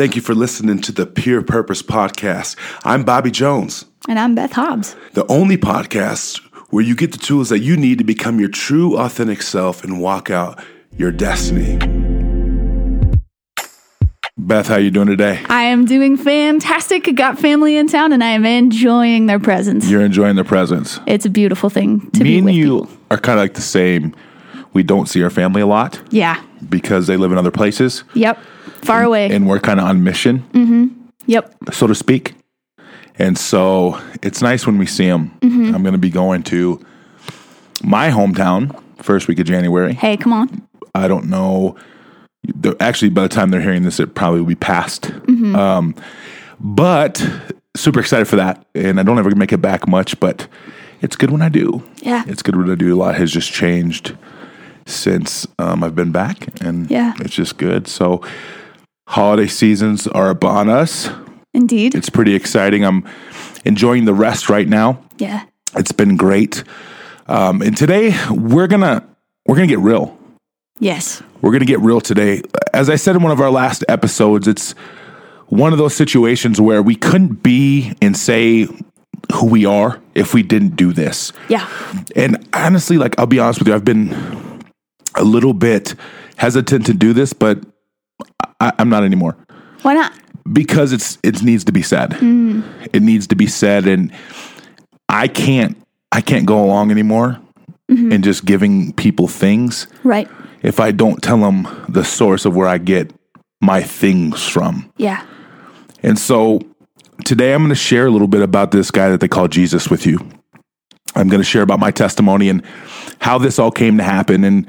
Thank you for listening to the Peer Purpose Podcast. I'm Bobby Jones, And I'm Beth Hobbs. the only podcast where you get the tools that you need to become your true, authentic self and walk out your destiny. Beth, how are you doing today? I am doing fantastic. Got family in town and I am enjoying their presence. You're enjoying their presence. it's a beautiful thing to Me be and with you people. are kind of like the same. We don't see our family a lot Yeah. because they live in other places, Yep. Far away. and we're kind of on mission. yep. so to speak. And so it's nice when we see them. I'm going to be going to my hometown first week of January. Hey, come on. I don't know. the- Actually, by the time they're hearing this, it probably will be past. Um, but super excited for that. And I don't ever make it back much, but it's good when I do. Yeah. It's good when I do. A lot has just changed since um, I've been back. And Yeah. it's just good. So holiday seasons are upon us Indeed. it's pretty exciting. I'm enjoying the rest right now. yeah. It's been great. Um, and today we're gonna we're gonna get real. Yes. We're gonna get real today. As I said in one of our last episodes, it's one of those situations where we couldn't be and say who we are if we didn't do this. Yeah. And honestly, like I'll be honest with you, I've been a little bit hesitant to do this, but I, I'm not anymore. Why not? because it's it needs to be said. Mm. It needs to be said, and I can't I can't go along anymore mm-hmm. and just giving people things Right. if I don't tell them the source of where I get my things from. Yeah. And so today I'm going to share a little bit about this guy that they call Jesus with you. I'm going to share about my testimony and how this all came to happen. And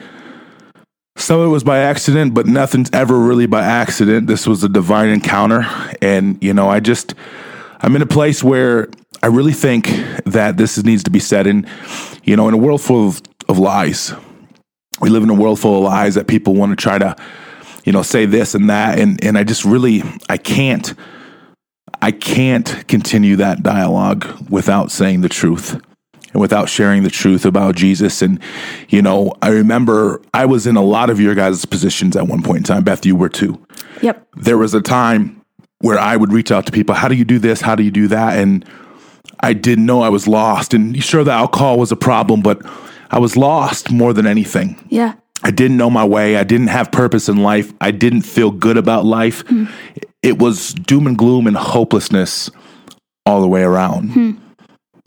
some of it was by accident, but nothing's ever really by accident. This was a divine encounter. And, you know, I just, I'm in a place where I really think that this needs to be said. And, you know, in a world full of, of lies, we live in a world full of lies that people want to try to, you know, say this and that. And, and I just really, I can't, I can't continue that dialogue without saying the truth and without sharing the truth about Jesus. And, you know, I remember I was in a lot of your guys' positions at one point in time. Beth, you were too. Yep. There was a time where I would reach out to people, how do you do this? How do you do that? And I didn't know I was lost. And sure, the alcohol was a problem, but I was lost more than anything. Yeah. I didn't know my way. I didn't have purpose in life. I didn't feel good about life. Hmm. It was doom and gloom and hopelessness all the way around hmm.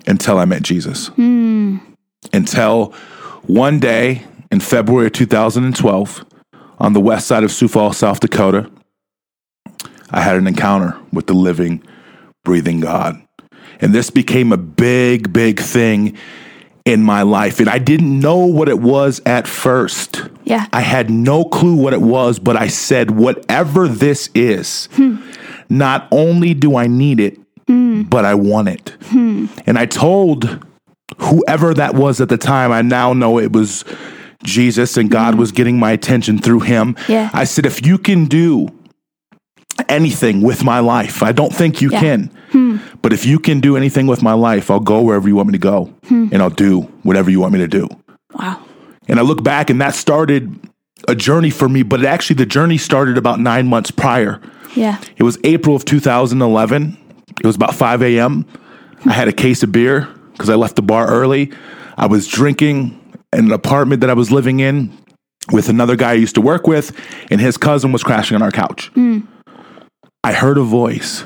Until I met Jesus. Until one day in February of 2012, on the west side of Sioux Falls, South Dakota, I had an encounter with the living, breathing God. And this became a big, big thing in my life. And I didn't know what it was at first. Yeah. I had no clue what it was, but I said, whatever this is, hmm. not only do I need it, Hmm. but I want it. Hmm. And I told whoever that was at the time, I now know it was Jesus and God hmm. was getting my attention through him. Yeah. I said, if you can do anything with my life, I don't think you Yeah. can. But if you can do anything with my life, I'll go wherever you want me to go and I'll do whatever you want me to do. Wow. And I look back and that started a journey for me, but actually the journey started about nine months prior. Yeah. It was April of 2011. It was about 5 a.m. I had a case of beer because I left the bar early. I was drinking in an apartment that I was living in with another guy I used to work with, and his cousin was crashing on our couch. Mm. I heard a voice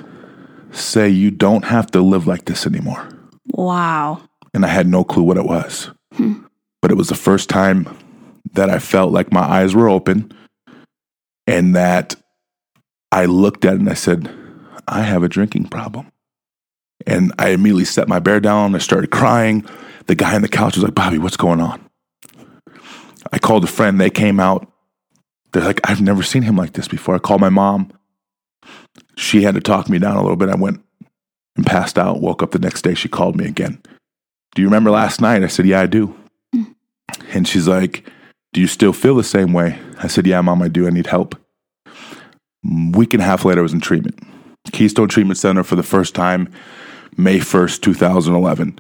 say, You don't have to live like this anymore Wow. and I had no clue what it was. Hmm. But it was the first time that I felt like my eyes were open and that I looked at it and I said, I have a drinking problem. And I immediately set my bear down. I started crying. The guy on the couch was like, Bobby, what's going on? I called a friend. They came out. They're like, I've never seen him like this before. I called my mom. She had to talk me down a little bit. I went and passed out. Woke up the next day. She called me again. Do you remember last night? I said, Yeah, I do. Mm. And she's like, Do you still feel the same way? I said, Yeah, mom, I do. I need help. Week and a half later, I was in treatment. Keystone Treatment Center for the first time, May 1st, 2011.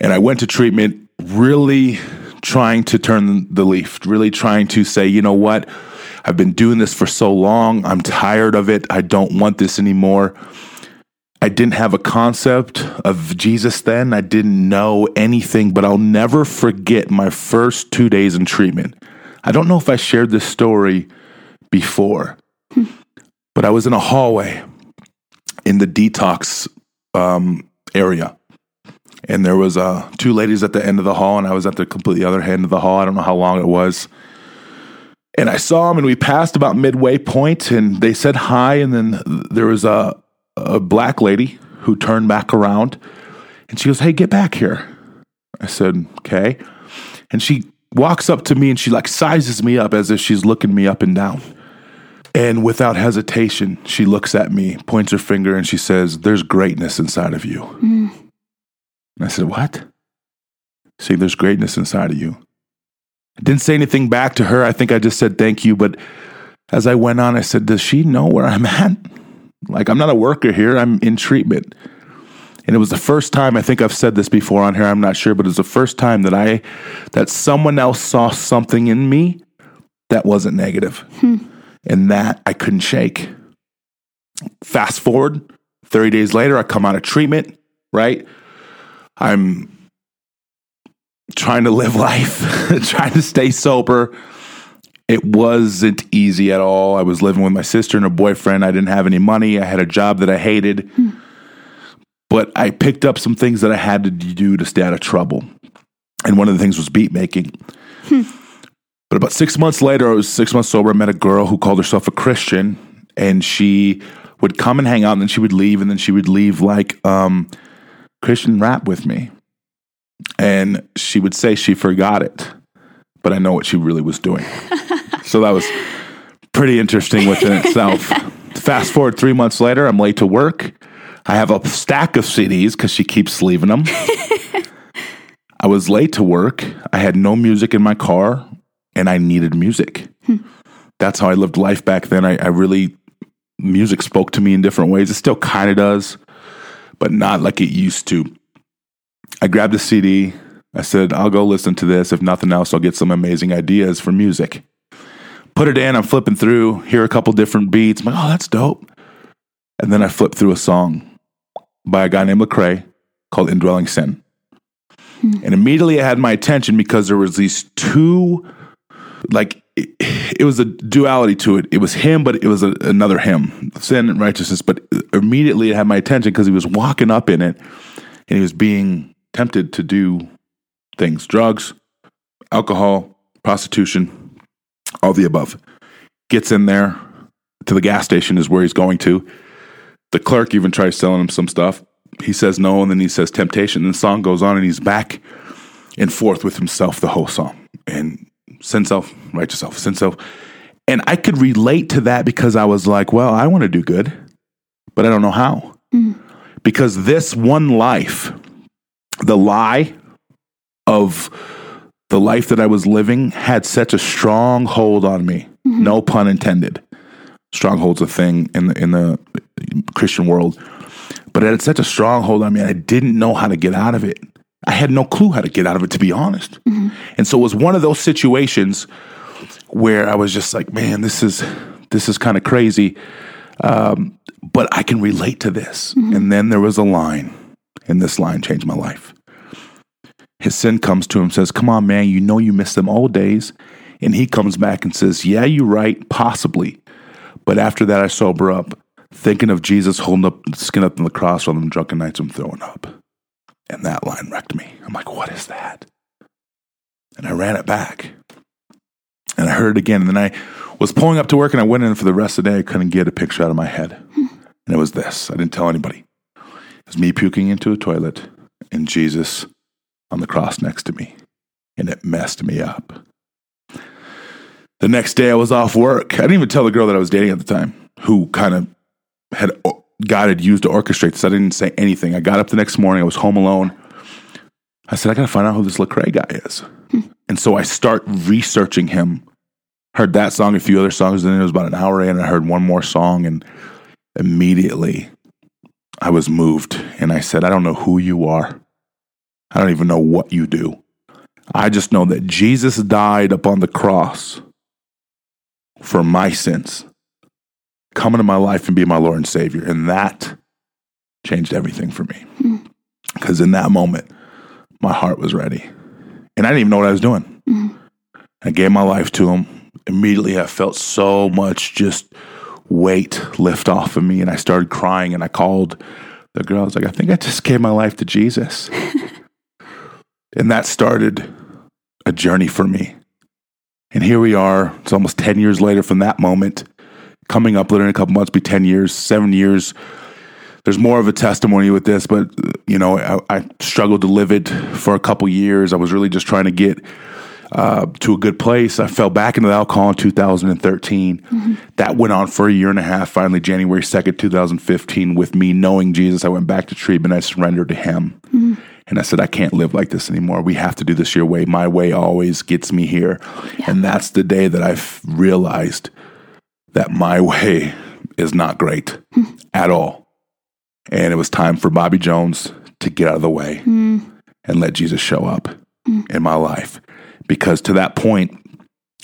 And I went to treatment really trying to turn the leaf, really trying to say, you know what? I've been doing this for so long. I'm tired of it. I don't want this anymore. I didn't have a concept of Jesus then. I didn't know anything, but I'll never forget my first two days in treatment. I don't know if I shared this story before, hmm. but I was in a hallway in the detox um, area. And there was uh, two ladies at the end of the hall, and I was at the completely other end of the hall. I don't know how long it was. And I saw them, and we passed about midway point, and they said hi. And then there was a, a black lady who turned back around, and she goes, "Hey, get back here." I said, "Okay." And she walks up to me, and she like sizes me up as if she's looking me up and down. And without hesitation, she looks at me, points her finger, and she says, There's greatness inside of you. Mm. And I said, What? See, there's greatness inside of you. I didn't say anything back to her. I think I just said thank you. But as I went on, I said, Does she know where I'm at? Like, I'm not a worker here, I'm in treatment. And it was the first time, I think I've said this before on here, I'm not sure, but it was the first time that I, that someone else saw something in me that wasn't negative. Hmm. And that I couldn't shake. Fast forward 30 days later, I come out of treatment, right? I'm trying to live life, trying to stay sober. It wasn't easy at all. I was living with my sister and her boyfriend. I didn't have any money. I had a job that I hated. Hmm. But I picked up some things that I had to do to stay out of trouble. And one of the things was beat making. But about six months later, I was six months sober. I met a girl who called herself a Christian, and she would come and hang out, and then she would leave, and then she would leave like um, Christian rap with me. And she would say she forgot it, but I know what she really was doing. so that was pretty interesting within itself. Fast forward three months later, I'm late to work. I have a stack of CDs because she keeps leaving them. I was late to work. I had no music in my car and I needed music. Hmm. That's how I lived life back then. I, I really, music spoke to me in different ways. It still kind of does, but not like it used to. I grabbed the CD. I said, I'll go listen to this. If nothing else, I'll get some amazing ideas for music. Put it in. I'm flipping through, hear a couple different beats. I'm like, oh, that's dope. And then I flip through a song by a guy named Lecrae called Indwelling Sin. Hmm. And immediately it had my attention because there was these two like it, it, was a duality to it. It was him, but it was a, another him, sin and righteousness. But immediately it had my attention because he was walking up in it and he was being tempted to do things drugs, alcohol, prostitution, all the above. Gets in there to the gas station, is where he's going to. The clerk even tries selling him some stuff. He says no, and then he says temptation. And the song goes on, and he's back and forth with himself the whole song. And sin self, righteous self, sin self. And I could relate to that because I was like, well, I want to do good, but I don't know how. Mm. Because this one life, the lie of the life that I was living had such a strong hold on me. Mm-hmm. No pun intended. Stronghold's a thing in the in the Christian world. But it had such a strong hold on me, I didn't know how to get out of it. I had no clue how to get out of it, to be honest. Mm-hmm. And so it was one of those situations where I was just like, man, this is this is kind of crazy. Um, but I can relate to this. Mm-hmm. And then there was a line, and this line changed my life. His sin comes to him, says, Come on, man, you know you miss them old days. And he comes back and says, Yeah, you're right, possibly. But after that, I sober up, thinking of Jesus holding up skin up on the cross on them drunken nights I'm throwing up. And that line wrecked me. I'm like, what is that? And I ran it back. And I heard it again. And then I was pulling up to work and I went in for the rest of the day. I couldn't get a picture out of my head. Hmm. And it was this. I didn't tell anybody. It was me puking into a toilet and Jesus on the cross next to me. And it messed me up. The next day I was off work. I didn't even tell the girl that I was dating at the time, who kind of had God had used to orchestrate this. I didn't say anything. I got up the next morning. I was home alone. I said, I got to find out who this Lecrae guy is. Hmm. And so I start researching him. Heard that song, a few other songs, and then it was about an hour in. I heard one more song, and immediately I was moved. And I said, I don't know who you are. I don't even know what you do. I just know that Jesus died upon the cross for my sins, come into my life and be my Lord and Savior. And that changed everything for me. Hmm. Because in that moment, my heart was ready. And I didn't even know what I was doing. Hmm. I gave my life to Him. Immediately, I felt so much just weight lift off of me. And I started crying. And I called the girl. I was like, I think I just gave my life to Jesus. and that started a journey for me. And here we are. It's almost 10 years later from that moment. Coming up literally in a couple months, be 10 years, seven years. There's more of a testimony with this, but you know, I, I struggled to live it for a couple years. I was really just trying to get uh, to a good place. I fell back into the alcohol in 2013. Mm-hmm. That went on for a year and a half. Finally, January 2nd, 2015, with me knowing Jesus, I went back to treatment. I surrendered to Him. Mm-hmm. And I said, I can't live like this anymore. We have to do this your way. My way always gets me here. Yeah. And that's the day that I realized that my way is not great mm. at all. And it was time for Bobby Jones to get out of the way mm. and let Jesus show up mm. in my life. Because to that point,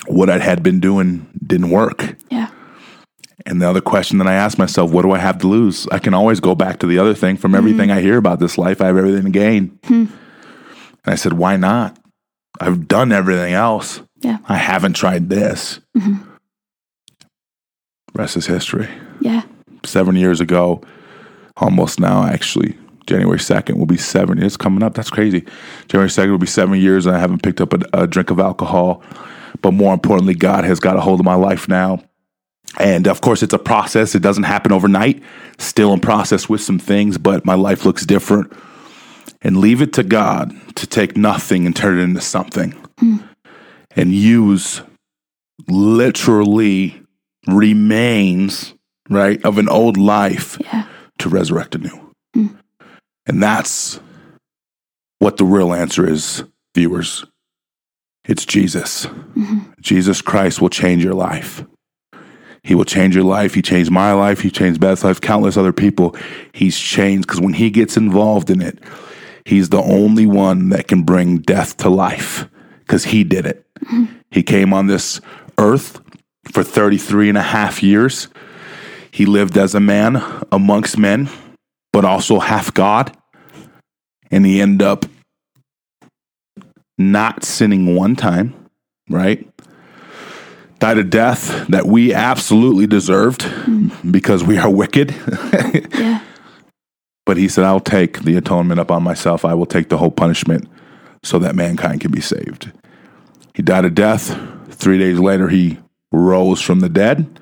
what I had been doing didn't work. Yeah. And the other question that I asked myself, what do I have to lose? I can always go back to the other thing. From mm-hmm. everything. I hear about this life, I have everything to gain. Hmm. And I said, why not? I've done everything else. Yeah. I haven't tried this. Mm-hmm. Rest is history. Yeah. Seven years ago, almost now, actually, January 2nd will be seven years coming up. That's crazy. January 2nd will be seven years, and I haven't picked up a, a drink of alcohol. But more importantly, God has got a hold of my life now. And of course, it's a process. It doesn't happen overnight. Still in process with some things, but my life looks different. And leave it to God to take nothing and turn it into something mm. and use literally remains, right, of an old life yeah. to resurrect a new. Mm. And that's what the real answer is, viewers. It's Jesus. Mm-hmm. Jesus Christ will change your life. He will change your life. He changed my life. He changed Beth's life, countless other people. He's changed because when he gets involved in it, he's the only one that can bring death to life because he did it. Mm-hmm. He came on this earth for 33 and a half years. He lived as a man amongst men, but also half God. And he ended up not sinning one time, right? died a death that we absolutely deserved mm. because we are wicked. yeah. But he said, I'll take the atonement upon myself. I will take the whole punishment so that mankind can be saved. He died a death. Three days later, he rose from the dead.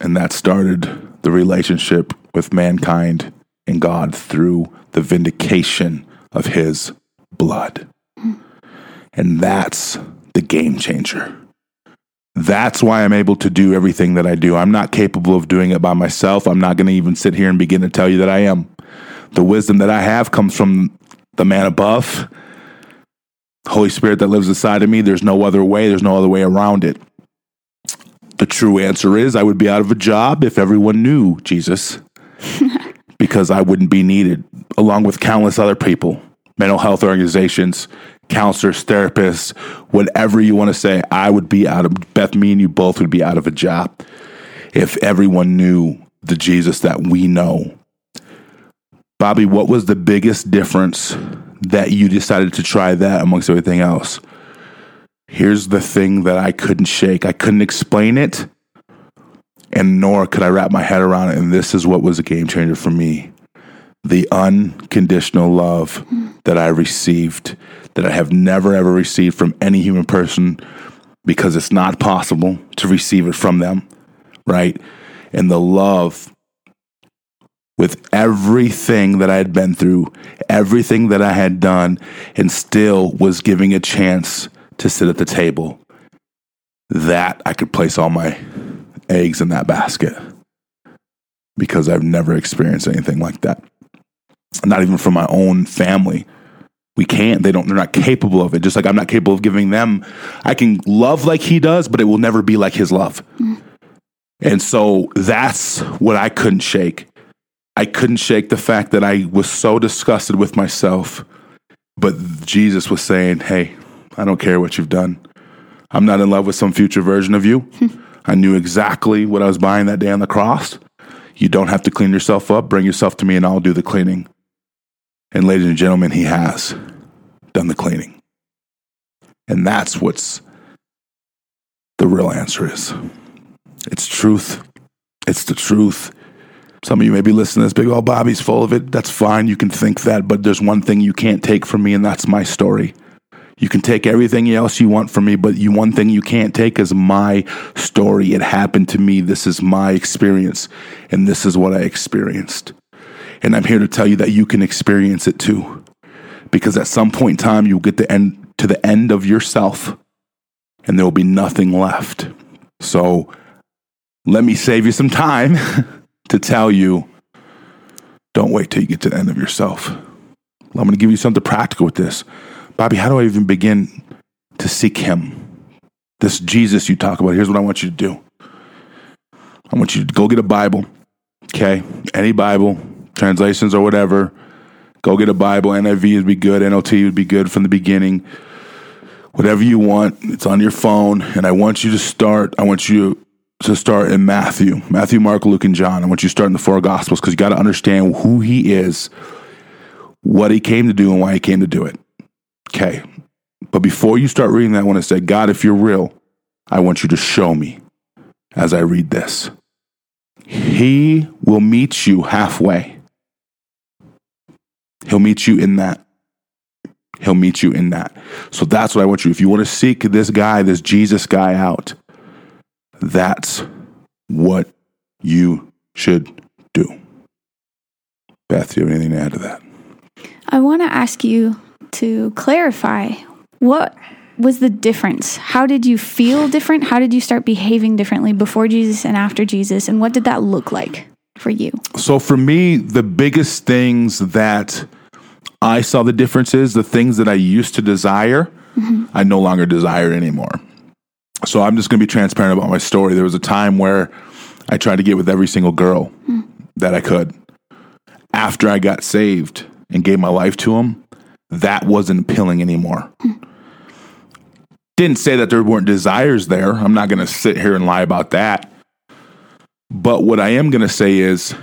And that started the relationship with mankind and God through the vindication of his blood. And that's the game changer. That's why I'm able to do everything that I do. I'm not capable of doing it by myself. I'm not going to even sit here and begin to tell you that I am. The wisdom that I have comes from the man above, Holy Spirit that lives inside of me. There's no other way, there's no other way around it. The true answer is I would be out of a job if everyone knew Jesus because I wouldn't be needed, along with countless other people, mental health organizations, counselors, therapists, whatever you want to say, I would be out of Beth, me and you both would be out of a job if everyone knew the Jesus that we know. Bobby, what was the biggest difference that you decided to try that amongst everything else? Here's the thing that I couldn't shake. I couldn't explain it, and nor could I wrap my head around it. And this is what was a game changer for me the unconditional love that I received that I have never ever received from any human person because it's not possible to receive it from them, right? And the love with everything that I had been through, everything that I had done, and still was giving a chance to sit at the table. That I could place all my eggs in that basket because I've never experienced anything like that. Not even from my own family we can't they don't they're not capable of it just like i'm not capable of giving them i can love like he does but it will never be like his love mm. and so that's what i couldn't shake i couldn't shake the fact that i was so disgusted with myself but jesus was saying hey i don't care what you've done i'm not in love with some future version of you I knew exactly what I was buying that day on the cross. You don't have to clean yourself up. Bring yourself to me and I'll do the cleaning. And ladies and gentlemen, he has done the cleaning. And that's what's the real answer is. It's truth. It's the truth. Some of you may be listening to this big, oh, Bobby's full of it. That's fine. You can think that, but there's one thing you can't take from me, and that's my story. You can take everything else you want from me, but you one thing you can't take is my story. It happened to me. This is my experience, and this is what I experienced. And I'm here to tell you that you can experience it too. Because at some point in time you'll get the end to the end of yourself and there will be nothing left. So let me save you some time to tell you don't wait till you get to the end of yourself. I'm going to give you something practical with this. Bobby, how do I even begin to seek Him? This Jesus you talk about, here's what I want you to do. I want you to go get a Bible, okay? Any Bible, translations or whatever. Go get a Bible. NIV would be good. NLT would be good from the beginning. Whatever you want, it's on your phone. And I want you to start. I want you to start in Matthew, Matthew, Mark, Luke, and John. I want you to start in the four Gospels because you got to understand who He is, what He came to do, and why He came to do it. Okay. But before you start reading that, I want to say, God, if you're real, I want you to show me as I read this. He will meet you halfway. He'll meet you in that. He'll meet you in that. So that's what I want you. If you want to seek this guy, this Jesus guy out, that's what you should do. Beth, do you have anything to add to that? I want to ask you to clarify what was the difference? How did you feel different? How did you start behaving differently before Jesus and after Jesus? And what did that look like for you? So, for me, the biggest things that I saw the differences, the things that I used to desire, mm-hmm. I no longer desire anymore. So, I'm just going to be transparent about my story. There was a time where I tried to get with every single girl mm. that I could. After I got saved and gave my life to him, that wasn't appealing anymore. Didn't say that there weren't desires there. I'm not going to sit here and lie about that. But what I am going to say is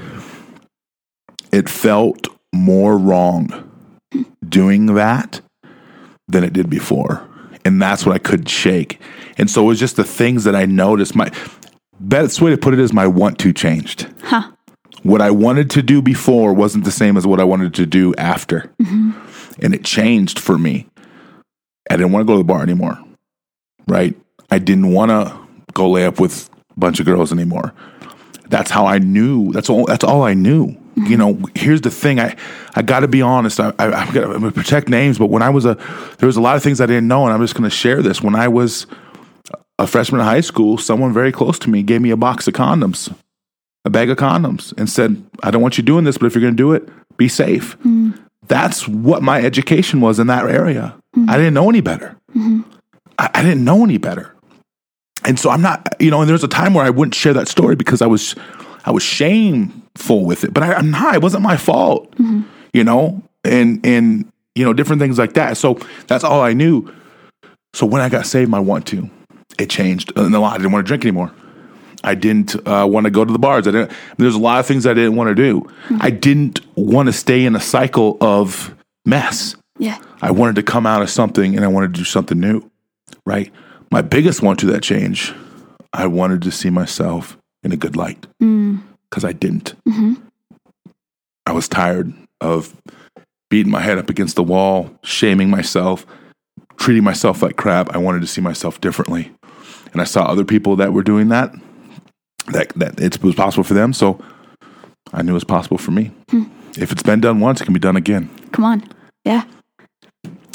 it felt more wrong doing that than it did before. And that's what I couldn't shake. And so it was just the things that I noticed. My best way to put it is my want to changed. Huh. What I wanted to do before wasn't the same as what I wanted to do after. Mm-hmm and it changed for me. I didn't want to go to the bar anymore, right? I didn't want to go lay up with a bunch of girls anymore. That's how I knew. That's all. That's all I knew. Mm-hmm. You know, here's the thing. I I got to be honest. I, I I'm gonna protect names, but when I was a, there was a lot of things I didn't know, and I'm just going to share this. When I was a freshman in high school, someone very close to me gave me a box of condoms, a bag of condoms, and said, "I don't want you doing this, but if you're going to do it, be safe." Mm that's what my education was in that area. Mm-hmm. I didn't know any better. Mm-hmm. I, I, didn't know any better. And so I'm not, you know, and there's a time where I wouldn't share that story because I was, I was shameful with it, but I, am not, it wasn't my fault, mm-hmm. you know, and, and, you know, different things like that. So that's all I knew. So when I got saved, my want to, it changed. And a lot, I didn't want to drink anymore. I didn't uh, want to go to the bars. I didn't. There's a lot of things I didn't want to do. Mm-hmm. I didn't want to stay in a cycle of mess. Yeah. I wanted to come out of something and I wanted to do something new. Right. My biggest want to that change, I wanted to see myself in a good light because mm. I didn't. Mm-hmm. I was tired of beating my head up against the wall, shaming myself, treating myself like crap. I wanted to see myself differently. And I saw other people that were doing that that that it was possible for them. So I knew it was possible for me. Hmm. If it's been done once, it can be done again. Come on, yeah.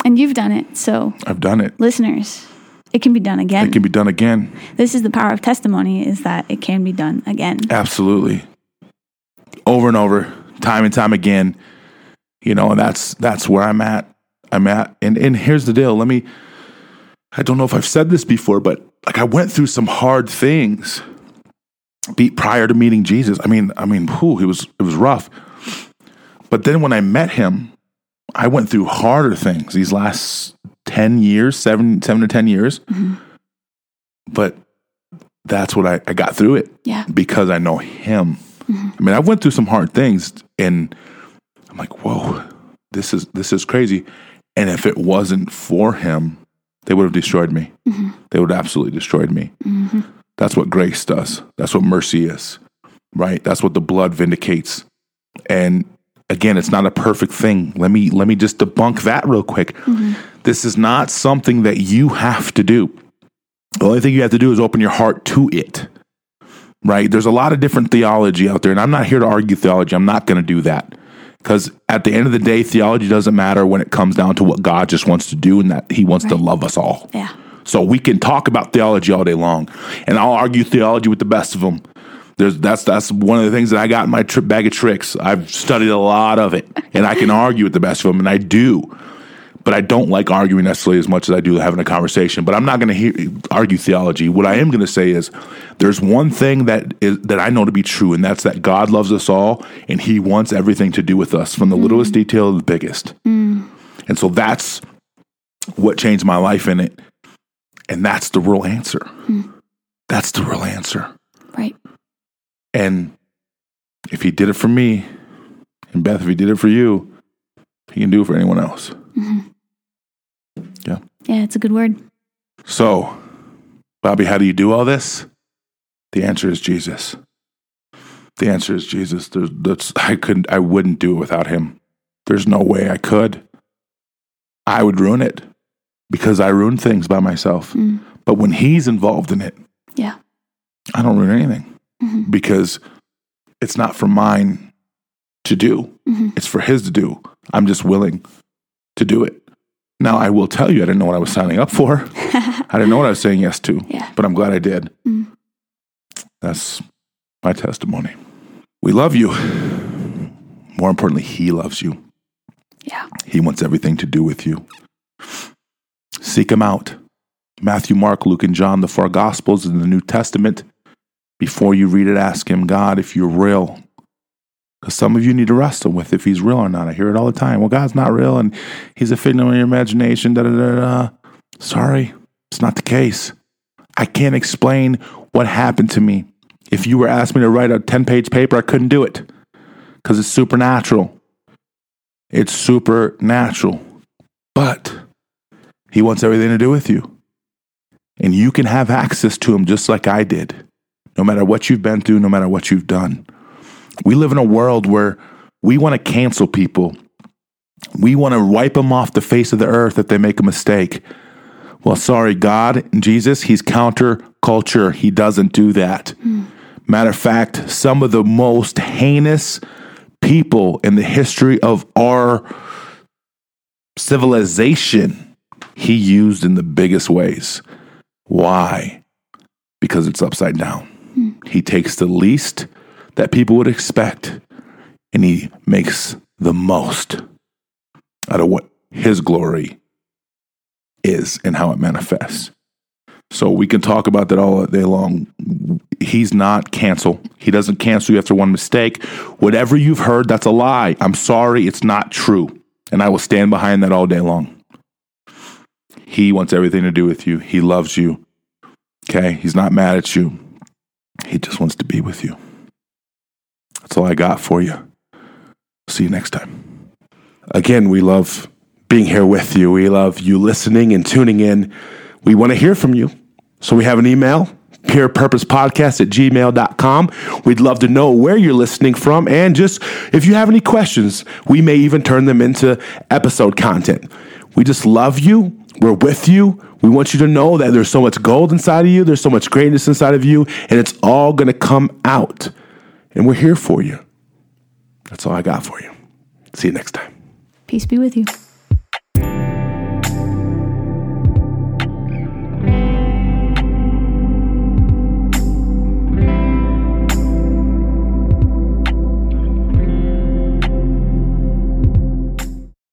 And you've done it, so I've done it. Listeners, it can be done again. It can be done again. This is the power of testimony: is that it can be done again. Absolutely, over and over, time and time again. You know, and that's that's where I'm at. I'm at, and and here's the deal. Let me. I don't know if I've said this before, but like I went through some hard things beat prior to meeting Jesus. I mean, I mean, whew, it was it was rough. But then when I met him, I went through harder things these last ten years, seven seven to ten years. Mm-hmm. But that's what I, I got through it Yeah. because I know him. Mm-hmm. I mean, I went through some hard things and I'm like, whoa, this is this is crazy. And if it wasn't for him, they would have destroyed me. Mm-hmm. They would have absolutely destroyed me. Mm-hmm. That's what grace does. That's what mercy is. Right? That's what the blood vindicates. And again, it's not a perfect thing. Let me let me just debunk that real quick. Mm-hmm. This is not something that you have to do. The only thing you have to do is open your heart to it right? There's a lot of different theology out there, and I'm not here to argue theology. I'm not going to do that. Because at the end of the day, theology doesn't matter when it comes down to what God just wants to do and that He wants to love us all. Yeah. So we can talk about theology all day long, and I'll argue theology with the best of them. There's that's that's one of the things that I got in my tri- bag of tricks. I've studied a lot of it, and I can argue with the best of them, and I do. But I don't like arguing necessarily as much as I do having a conversation. But I'm not going to argue theology. What I am going to say is, there's one thing that is that I know to be true, and that's that God loves us all, and He wants everything to do with us, from the mm. littlest detail to the biggest. Mm. And so that's what changed my life in it. And that's the real answer. Hmm. That's the real answer. Right. And if he did it for me, and Beth, if he did it for you, he can do it for anyone else. Mm-hmm. Yeah. Yeah, it's a good word. So, Bobby, how do you do all this? The answer is Jesus. The answer is Jesus. There's, that's, I couldn't, I wouldn't do it without him. There's no way I could. I would ruin it because I ruin things by myself. Mm. But when he's involved in it, Yeah. I don't ruin anything Mhm. because it's not for mine to do. Mhm. It's for his to do. I'm just willing to do it. Now, I will tell you, I didn't know what I was signing up for. I didn't know what I was saying yes to, Yeah. but I'm glad I did. Mm. That's my testimony. We love you. More importantly, he loves you. Yeah. He wants everything to do with you. Seek him out. Matthew, Mark, Luke, and John, the four Gospels in the New Testament. Before you read it, ask him, God, if you're real. Because some of you need to wrestle with if he's real or not. I hear it all the time. Well, God's not real and he's a figment of your imagination. Da, da, da, da. Sorry, it's not the case. I can't explain what happened to me. If you were asked me to write a 10 page paper, I couldn't do it because it's supernatural. It's supernatural. But he wants everything to do with you. And you can have access to him just like I did, no matter what you've been through, no matter what you've done. We live in a world where we want to cancel people. We want to wipe them off the face of the earth if they make a mistake. Well, sorry, God, Jesus, he's counter culture. He doesn't do that. Hmm. Matter of fact, some of the most heinous people in the history of our civilization, he used in the biggest ways. Why? Because it's upside down. Hmm. He takes the least that people would expect and he makes the most out of what his glory is and how it manifests. So we can talk about that all day long. He's not cancel. He doesn't cancel you after one mistake. Whatever you've heard, that's a lie. I'm sorry, it's not true. And I will stand behind that all day long. He wants everything to do with you. He loves you. Okay? He's not mad at you. He just wants to be with you. That's all I got for you. See you next time. Again, we love being here with you. We love you listening and tuning in. We want to hear from you. So we have an email, peerpurposepodcast at gmail.com. We'd love to know where you're listening from. And just if you have any questions, we may even turn them into episode content. We just love you. We're with you. We want you to know that there's so much gold inside of you, there's so much greatness inside of you, and it's all going to come out. And we're here for you. That's all I got for you. See you next time. Peace be with you.